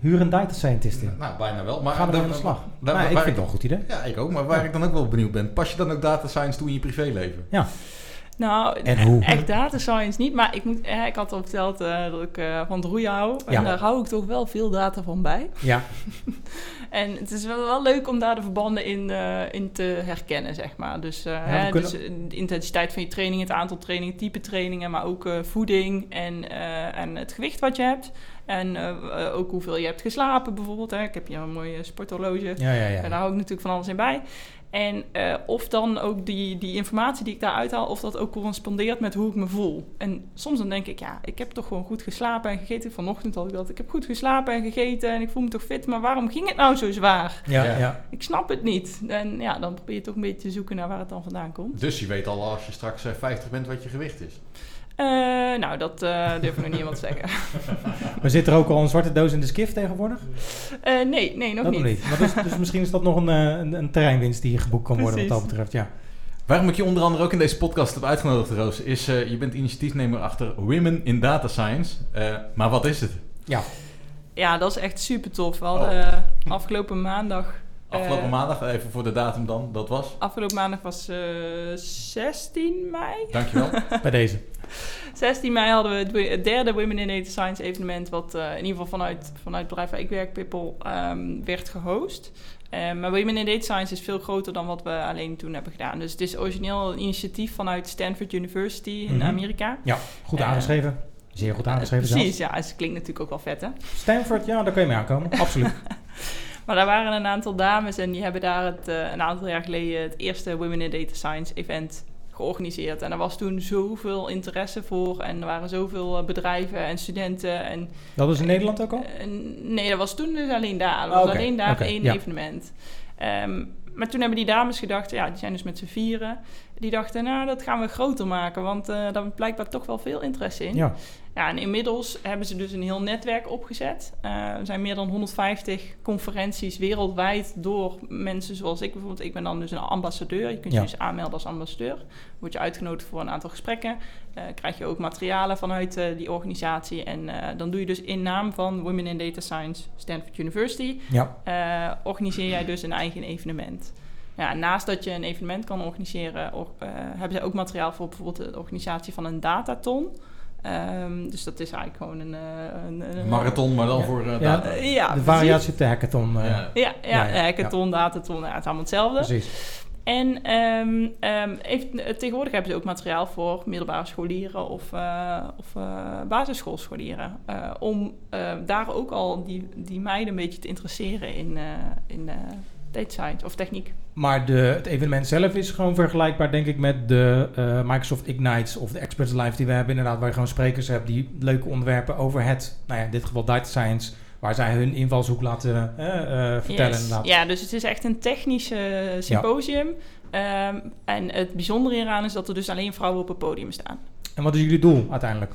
huur een data scientist in. nou, bijna wel. Maar Ga er daar- aan de slag. daar- Nou, ik vind het wel een goed idee. Ja, ik ook. Maar waar ik dan ook wel benieuwd ben, pas je dan ook data science toe in je privéleven? Nou, En hoe? echt data science niet. Maar ik, moet, eh, ik had al verteld eh, dat ik eh, van het roeien hou. En daar hou ik toch wel veel data van bij. Ja, En het is wel, wel leuk om daar de verbanden in, eh, in te herkennen, zeg maar. Dus, we hè, kunnen- dus de intensiteit van je training, het aantal trainingen, type trainingen, maar ook voeding en, en het gewicht wat je hebt. En ook hoeveel je hebt geslapen bijvoorbeeld. Hè. Ik heb hier een mooie sporthorloge. ja, ja. ja. En daar hou ik natuurlijk van alles in bij. En eh, of dan ook die, die informatie die ik daar uithaal, of dat ook correspondeert met hoe ik me voel. En soms dan denk ik, ja, ik heb toch gewoon goed geslapen en gegeten. Vanochtend had ik dat. Ik heb goed geslapen en gegeten en ik voel me toch fit. Maar waarom ging het nou zo zwaar? Ja, Ja. ja. Ik snap het niet. En ja, dan probeer je toch een beetje te zoeken naar waar het dan vandaan komt. Dus je weet al als je straks eh, 50 bent wat je gewicht is. Eh, nou, dat eh, durf ik nog niet iemand te zeggen. Maar zit er ook al een zwarte doos in de skif tegenwoordig? Eh, nee, nee, nog dat niet. nog niet. Maar dus, dus misschien is dat nog een, een, een terreinwinst die hier geboekt kan worden wat dat betreft. Ja. Waarom ik je onder andere ook in deze podcast heb uitgenodigd, Roos, is eh, je bent initiatiefnemer achter Women in Data Science. Eh, maar wat is het? ja. Ja, dat is echt super tof. We hadden Oh. eh, afgelopen maandag... Afgelopen maandag, even voor de datum dan, dat was. Afgelopen maandag was eh 16 mei. Dankjewel. bij deze. 16 mei hadden we het derde Women in Data Science evenement, wat eh, in ieder geval vanuit, vanuit het bedrijf waar ik werk, Pippel, ehm, werd gehost. Eh, maar Women in Data Science is veel groter dan wat we alleen toen hebben gedaan. Dus het is origineel een initiatief vanuit Stanford University in Mhm. Amerika. Ja, goed Eh, aangeschreven. Zeer goed aangeschreven Eh, Precies, zelfs. ja. Het klinkt natuurlijk ook wel vet, hè? Stanford, ja, daar kun je mee aankomen. Absoluut. Maar daar waren een aantal dames en die hebben daar het, eh, een aantal jaar geleden het eerste Women in Data Science event georganiseerd. En er was toen zoveel interesse voor en er waren zoveel eh, bedrijven en studenten. En, Dat is in Nederland ook al? nee, dat was toen dus alleen daar. Dat Oh, was alleen daar één ja. evenement. Ehm, maar toen hebben die dames gedacht, ja, die zijn dus met z'n vieren. Die dachten, nou, dat gaan we groter maken, want eh daar blijkbaar toch wel veel interesse in. Ja. Ja, en inmiddels hebben ze dus een heel netwerk opgezet. Eh, er zijn meer dan 150 conferenties wereldwijd door mensen zoals ik bijvoorbeeld. Ik ben dan dus een ambassadeur. Je kunt Ja. je dus aanmelden als ambassadeur. Word je uitgenodigd voor een aantal gesprekken. Eh, krijg je ook materialen vanuit eh, die organisatie. En eh, dan doe je dus in naam van Women in Data Science Stanford University... Ja. eh, organiseer jij dus een eigen evenement. Ja, naast dat je een evenement kan organiseren, or- eh, hebben ze ook materiaal voor bijvoorbeeld de organisatie van een dataton. Ehm, dus dat is eigenlijk gewoon een... eh, een, een Marathon, maar dan Ja. voor eh, Ja. data. Ja, de precies. variatie op de hackathon. Ja. Ja, ja, Ja, ja, hackathon, dataton, ja, het is allemaal hetzelfde. Precies. En ehm, ehm, even- eh, tegenwoordig hebben ze ook materiaal voor middelbare scholieren of, eh, of eh, basisschoolscholieren. eh, om eh, daar ook al die, die meiden een beetje te interesseren in, eh, in data science of techniek. Maar de, het evenement zelf is gewoon vergelijkbaar, denk ik, met de eh, Microsoft Ignites of de Experts Live die we hebben. Inderdaad, waar je gewoon sprekers hebt die leuke onderwerpen over het, nou ja, in dit geval data science, waar zij hun invalshoek laten eh, eh, vertellen. Yes. Inderdaad. Ja, dus het is echt een technisch symposium. Ehm, en het bijzondere hieraan is dat er dus alleen vrouwen op het podium staan. En wat is jullie doel uiteindelijk?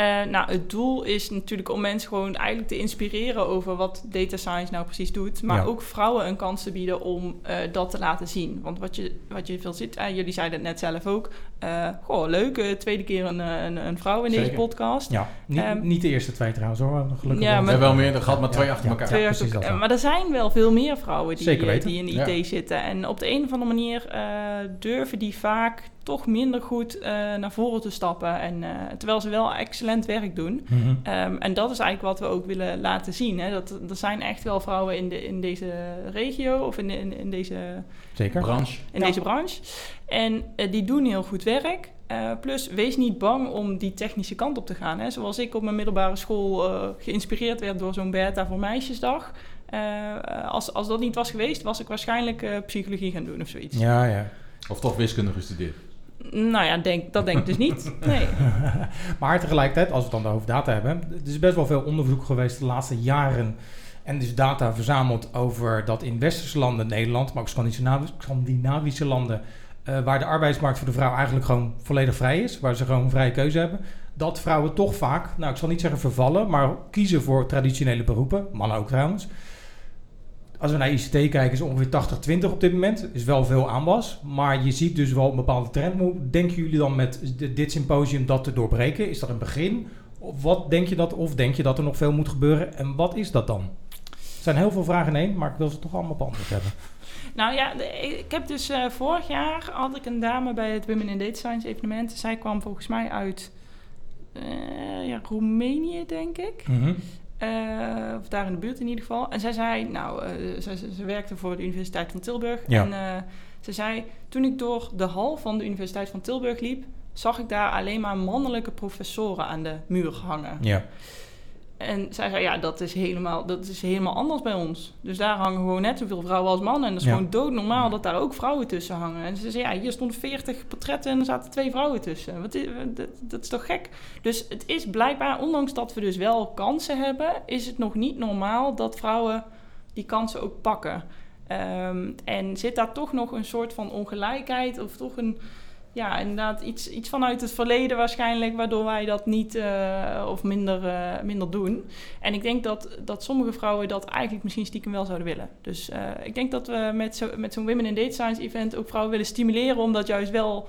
Eh, nou, het doel is natuurlijk om mensen gewoon eigenlijk te inspireren over wat data science nou precies doet. Maar Ja. ook vrouwen een kans te bieden om eh, dat te laten zien. Want wat je, wat je veel ziet, eh, jullie zeiden het net zelf ook. Eh goh, leuk, eh, tweede keer een, eh, een, een vrouw in deze podcast. Ja, niet, Ehm, niet de eerste twee trouwens hoor, gelukkig. Ja, wel. We hebben wel meer gehad, maar twee achter ja, elkaar. Twee maar er zijn wel veel meer vrouwen die, Zeker weten. die in de Ja. IT zitten. En op de een of andere manier eh, durven die vaak toch minder goed eh, naar voren te stappen. En, eh, terwijl ze wel excellent werk doen. Mhm. Ehm, en dat is eigenlijk wat we ook willen laten zien. Hè? Dat, er zijn echt wel vrouwen in, de, in deze regio of in, de- in, in, deze, Zeker. Branche. in Ja. deze branche. En eh, die doen heel goed werk. Eh, plus, wees niet bang om die technische kant op te gaan. Hè? Zoals ik op mijn middelbare school eh, geïnspireerd werd door zo'n Beta voor Meisjesdag. Eh, als, als dat niet was geweest, was ik waarschijnlijk eh, psychologie gaan doen of zoiets. Ja, ja. Of toch wiskunde gestudeerd. Nou ja, denk, dat denk ik dus niet. Nee. maar tegelijkertijd, als we het dan over data hebben, er is best wel veel onderzoek geweest de laatste jaren. En dus data verzameld over dat in westerse landen, Nederland, maar ook Scandinavi- Scandinavische landen, eh, waar de arbeidsmarkt voor de vrouw eigenlijk gewoon volledig vrij is, waar ze gewoon vrije keuze hebben, dat vrouwen toch vaak, nou ik zal niet zeggen vervallen, maar kiezen voor traditionele beroepen, mannen ook trouwens. Als we naar ICT kijken, is ongeveer 80-20 op dit moment. Is wel veel aanwas. Maar je ziet dus wel een bepaalde trend. Denken jullie dan met di- dit symposium dat te doorbreken? Is dat een begin? Of wat denk je dat, of denk je dat er nog veel moet gebeuren? En wat is dat dan? Er zijn heel veel vragen in één, maar ik wil ze toch allemaal beantwoord hebben. Nou ja, ik heb dus eh, vorig jaar had ik een dame bij het Women in Data Science evenement. Zij kwam volgens mij uit eh, ja, Roemenië, denk ik. Eh, of daar in de buurt in ieder geval. En zij zei, nou, ze, ze, werkte voor de Universiteit van Tilburg. Ja. En ze zei, toen ik door de hal van de Universiteit van Tilburg liep, zag ik daar alleen maar mannelijke professoren aan de muur hangen. Ja. En zij zei, ja, dat is, helemaal, dat is helemaal anders bij ons. Dus daar hangen gewoon net zoveel vrouwen als mannen. En dat is Ja. gewoon doodnormaal dat daar ook vrouwen tussen hangen. En ze zei, ja, hier stonden 40 portretten en er zaten twee vrouwen tussen. Wat is, dat, dat is toch gek? Dus het is blijkbaar, ondanks dat we dus wel kansen hebben... is het nog niet normaal dat vrouwen die kansen ook pakken. Ehm, en zit daar toch nog een soort van ongelijkheid of toch een ja, inderdaad iets, iets vanuit het verleden waarschijnlijk, waardoor wij dat niet eh, of minder, eh, minder doen. En ik denk dat, dat sommige vrouwen dat eigenlijk misschien stiekem wel zouden willen. Dus eh, ik denk dat we met, zo, met zo'n Women in Data Science event ook vrouwen willen stimuleren om dat juist wel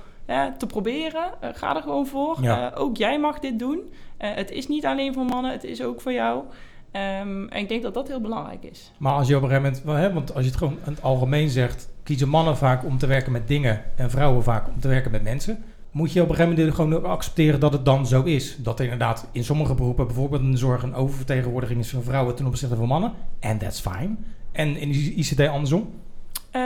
te proberen. Ga er gewoon voor. Ja. Ook jij mag dit doen. Het is niet alleen voor mannen, het is ook voor jou. Ehm, en ik denk dat dat heel belangrijk is. Maar als je op een gegeven moment, want als je het gewoon in het algemeen zegt, kiezen mannen vaak om te werken met dingen en vrouwen vaak om te werken met mensen. Moet je op een gegeven moment gewoon accepteren dat het dan zo is. Dat er inderdaad in sommige beroepen, bijvoorbeeld in de zorg, een oververtegenwoordiging is van vrouwen ten opzichte van mannen. En that's fine. En in de ICT andersom. Eh,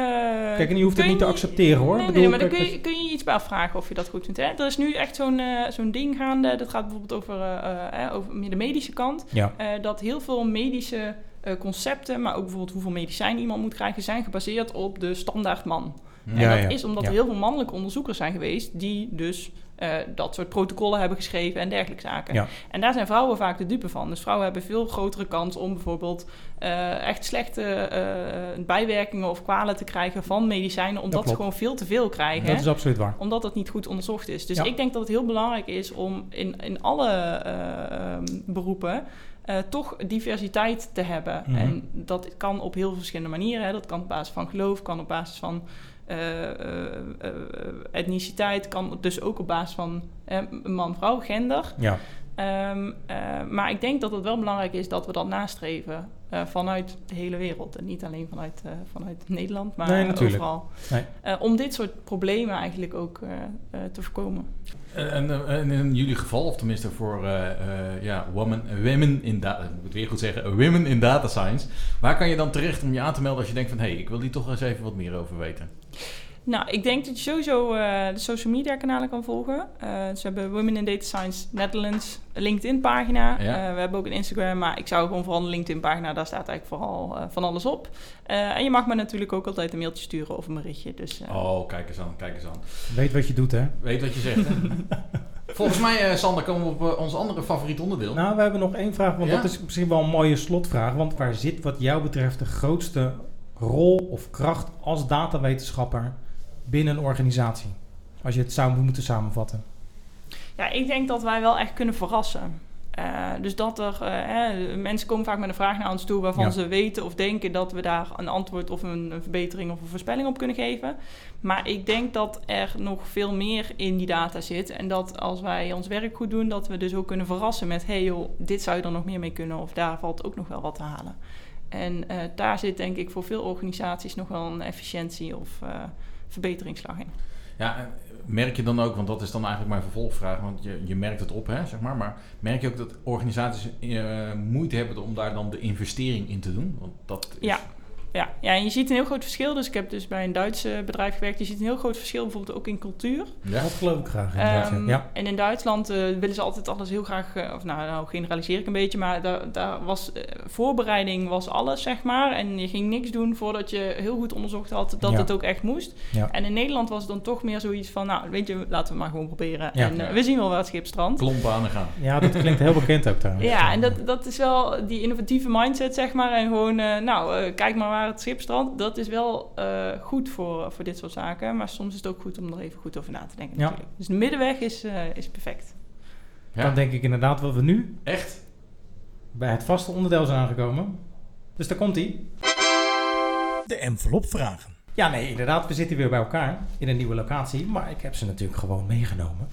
Kijk, en je hoeft het niet te accepteren hoor. Nee, nee, bedoel, maar dan kun je, kun je iets bij afvragen of je dat goed vindt. Hè? Er is nu echt zo'n eh, zo'n ding gaande. Dat gaat bijvoorbeeld over, eh, over meer de medische kant. Ja. Dat heel veel medische concepten, maar ook bijvoorbeeld hoeveel medicijn iemand moet krijgen, zijn gebaseerd op de standaard man. En Ja, dat ja. is omdat Ja. er heel veel mannelijke onderzoekers zijn geweest die dus eh, dat soort protocollen hebben geschreven en dergelijke zaken. Ja. En daar zijn vrouwen vaak de dupe van. Dus vrouwen hebben veel grotere kans om bijvoorbeeld eh, echt slechte eh, bijwerkingen of kwalen te krijgen van medicijnen, omdat ze gewoon veel te veel krijgen. Dat is absoluut waar. Omdat dat niet goed onderzocht is. Dus ik denk dat het heel belangrijk is om in, in alle eh, ehm, beroepen eh, toch diversiteit te hebben. Mhm. En dat kan op heel verschillende manieren. Hè. Dat kan op basis van geloof, kan op basis van eh, eh, etniciteit, kan dus ook op basis van man-vrouw, gender. Ja. Ehm, eh, maar ik denk dat het wel belangrijk is dat we dat nastreven eh, vanuit de hele wereld. En niet alleen vanuit, eh, vanuit Nederland, maar Nee, natuurlijk. overal. Nee. Eh, om dit soort problemen eigenlijk ook eh, eh, te voorkomen. En, en, in jullie geval, of tenminste voor eh, eh, ja, women, women in data, ik moet het weer goed zeggen, women in data science. Waar kan je dan terecht om je aan te melden als je denkt van, hé, hey, ik wil hier toch eens even wat meer over weten? Nou, ik denk dat je sowieso eh, de social media kanalen kan volgen. Eh, ze hebben Women in Data Science Netherlands, een LinkedIn pagina. Ja. Eh, we hebben ook een Instagram, maar ik zou gewoon vooral een LinkedIn pagina, daar staat eigenlijk vooral van alles op. Eh, en je mag me natuurlijk ook altijd een mailtje sturen of een berichtje. Dus, eh, Oh, kijk eens aan, kijk eens aan. Weet wat je doet hè. Weet wat je zegt, hè? Volgens mij, eh, Sander, komen we op ons andere favoriet onderdeel. Nou, we hebben nog één vraag, want Ja? dat is misschien wel een mooie slotvraag. Want waar zit wat jou betreft de grootste rol of kracht als datawetenschapper binnen een organisatie? Als je het zou moeten samenvatten. Ja, ik denk dat wij wel echt kunnen verrassen. Eh, dus dat er, eh, hè, mensen komen vaak met een vraag naar ons toe waarvan Ja. ze weten of denken dat we daar een antwoord of een, een verbetering of een voorspelling op kunnen geven. Maar ik denk dat er nog veel meer in die data zit. En dat als wij ons werk goed doen, dat we dus ook kunnen verrassen met: hey joh, dit zou je er nog meer mee kunnen, of daar valt ook nog wel wat te halen. En eh, daar zit denk ik voor veel organisaties nog wel een efficiëntie of verbeteringsslag in. Ja, en merk je dan ook, want dat is dan eigenlijk mijn vervolgvraag, want je, je merkt het op, hè, zeg maar. Maar merk je ook dat organisaties eh, moeite hebben om daar dan de investering in te doen? Want dat is... Ja. Ja, ja, en je ziet een heel groot verschil. Dus ik heb dus bij een Duits eh, bedrijf gewerkt. Je ziet een heel groot verschil bijvoorbeeld ook in cultuur. Ja? Dat geloof ik graag. Ehm, ja. En in Duitsland eh, willen ze altijd alles heel graag, eh, of nou, nou generaliseer ik een beetje, maar daar, daar was eh, voorbereiding was alles, zeg maar. En je ging niks doen voordat je heel goed onderzocht had dat Ja. het ook echt moest. Ja. En in Nederland was het dan toch meer zoiets van, nou, weet je, laten we maar gewoon proberen. Ja. En we zien wel waar het schip strandt. Klompen aan de gaan. ja, dat klinkt heel bekend ook trouwens. Ja, en dat, dat is wel die innovatieve mindset, zeg maar. En gewoon, eh, nou, eh, kijk maar waar het schip strandt. Dat is wel eh, goed voor, voor dit soort zaken. Maar soms is het ook goed om er even goed over na te denken Ja. natuurlijk. Dus de middenweg is, eh, is perfect. Ja. Dan denk ik inderdaad wat we nu Echt? bij het vaste onderdeel zijn aangekomen. Dus daar komt hij. De envelop vragen. Ja, nee, inderdaad. We zitten weer bij elkaar in een nieuwe locatie. Maar ik heb ze natuurlijk gewoon meegenomen.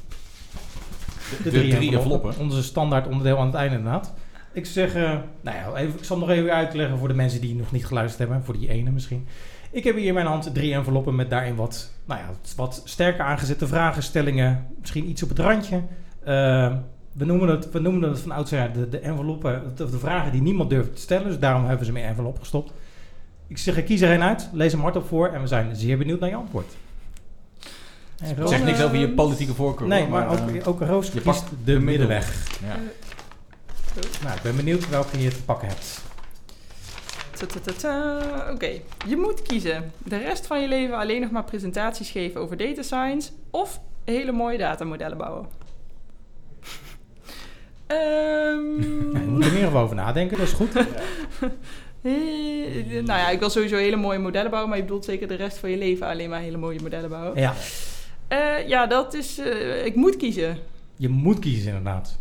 De, drie, enveloppen. Onze standaard onderdeel aan het einde inderdaad. Ik zeg, eh, nou ja, even, ik zal nog even uitleggen voor de mensen die nog niet geluisterd hebben. Voor die ene misschien. Ik heb hier in mijn hand drie enveloppen met daarin wat, nou ja, wat sterker aangezette vragenstellingen. Misschien iets op het randje. Eh, we, noemen het, we noemen het van oudsher de, de enveloppen, of de vragen die niemand durft te stellen. Dus daarom hebben we ze in een envelop gestopt. Ik zeg, ik kies er een uit, lees hem hardop voor en we zijn zeer benieuwd naar je antwoord. Zeg niks over je politieke voorkeur. Nee, maar ook, eh, ook Roos je kiest pakt de de middenweg. ja. Nou, ik ben benieuwd welke je te pakken hebt. Oké, je moet kiezen. De rest van je leven alleen nog maar presentaties geven over data science of hele mooie datamodellen bouwen. Ja, je moet er meer over nadenken, dat is goed. eh, nou ja, ik wil sowieso hele mooie modellen bouwen, maar je bedoelt zeker de rest van je leven alleen maar hele mooie modellen bouwen. Ja, Eh, ja, dat is. eh, ik moet kiezen. je moet kiezen inderdaad.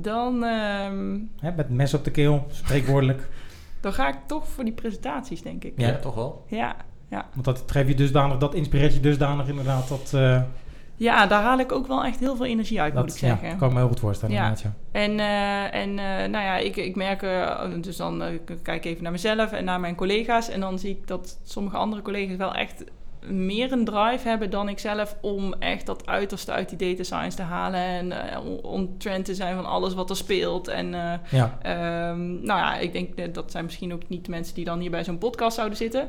Dan, ehm, Hè, met mes op de keel, spreekwoordelijk. dan ga ik toch voor die presentaties, denk ik. Ja. Ja, toch wel? Ja, Want dat tref je dusdanig, dat inspireert je dusdanig inderdaad. Dat, eh, ja daar haal ik ook wel echt heel veel energie uit, moet ik dat ja, zeggen. kan ik me heel goed voorstellen Ja. inderdaad, ja. En, eh, en eh, nou ja, ik, ik merk, dus dan eh, kijk ik even naar mezelf en naar mijn collega's. En dan zie ik dat sommige andere collega's wel echt meer een drive hebben dan ik zelf om echt dat uiterste uit die data science te halen. En eh, on trend te zijn van alles wat er speelt. En eh, Ja, ehm, nou ja, ik denk dat zijn misschien ook niet de mensen die dan hier bij zo'n podcast zouden zitten.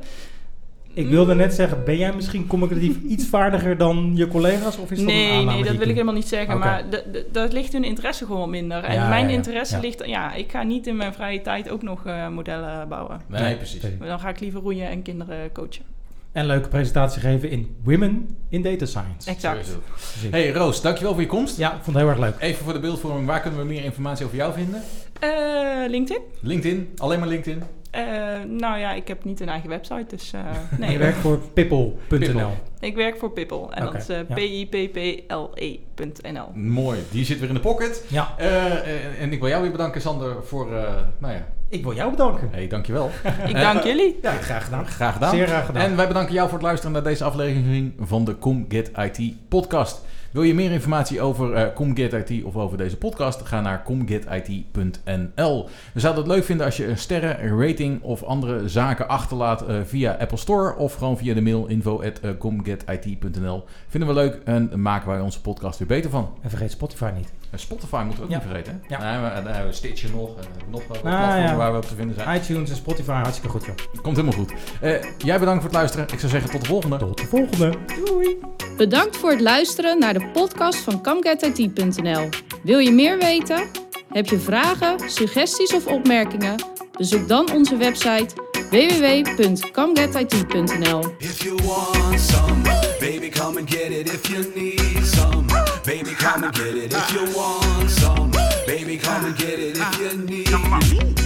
ik wilde net zeggen, ben jij misschien communicatief iets vaardiger dan je collega's? Of is dat Nee, nee, dat wil ik helemaal niet zeggen. Maar dat ligt hun interesse gewoon wat minder. En Ja, mijn ja, ja. interesse Ja. ligt... Ja, ik ga niet in mijn vrije tijd ook nog eh, modellen bouwen. Nee, precies. precies. Dan ga ik liever roeien en kinderen coachen. En leuke presentatie geven in Women in Data Science. Exact. Hey Roos, dankjewel voor je komst. Ja, ik vond het heel erg leuk. Even voor de beeldvorming, waar kunnen we meer informatie over jou vinden? Eh, LinkedIn? LinkedIn, alleen maar LinkedIn. Eh, nou ja, ik heb niet een eigen website, dus eh, Je nee. werkt voor pippel.nl. Pippel. Ik werk voor Pippel. En dat is eh, ja. P-I-P-P-L-E.nl. Mooi, die zit weer in de pocket. Ja, Eh, en ik wil jou weer bedanken, Sander, voor, eh, nou ja, ik wil jou bedanken. hey, dankjewel. Ik dank jullie. Ja, graag gedaan. Graag gedaan. Zeer graag gedaan. En wij bedanken jou voor het luisteren naar deze aflevering van de Com Get IT podcast. Wil je meer informatie over eh Com Get IT of over deze podcast? Ga naar comgetit.nl. We zouden het leuk vinden als je een sterren, rating of andere zaken achterlaat eh, via Apple Store of gewoon via de mail info at, eh. Vinden we leuk en maken wij onze podcast weer beter van. En vergeet Spotify niet. En Spotify moeten we ook Ja. niet vergeten. hè? Ja. Dan hebben we Stitcher nog, en nog wat Ah, platformen ja. waar we op te vinden zijn. iTunes en Spotify, hartstikke goed joh. Komt helemaal goed. Eh, jij bedankt voor het luisteren. Ik zou zeggen tot de volgende. Tot de volgende. Bedankt voor het luisteren naar de podcast van CamGetIT.nl. Wil je meer weten? Heb je vragen, suggesties of opmerkingen? Bezoek dan onze website www.camgetit.nl. come and get it. If you need some, baby, come and get it. If you want some, baby, come and get it. If you need, just come and get it.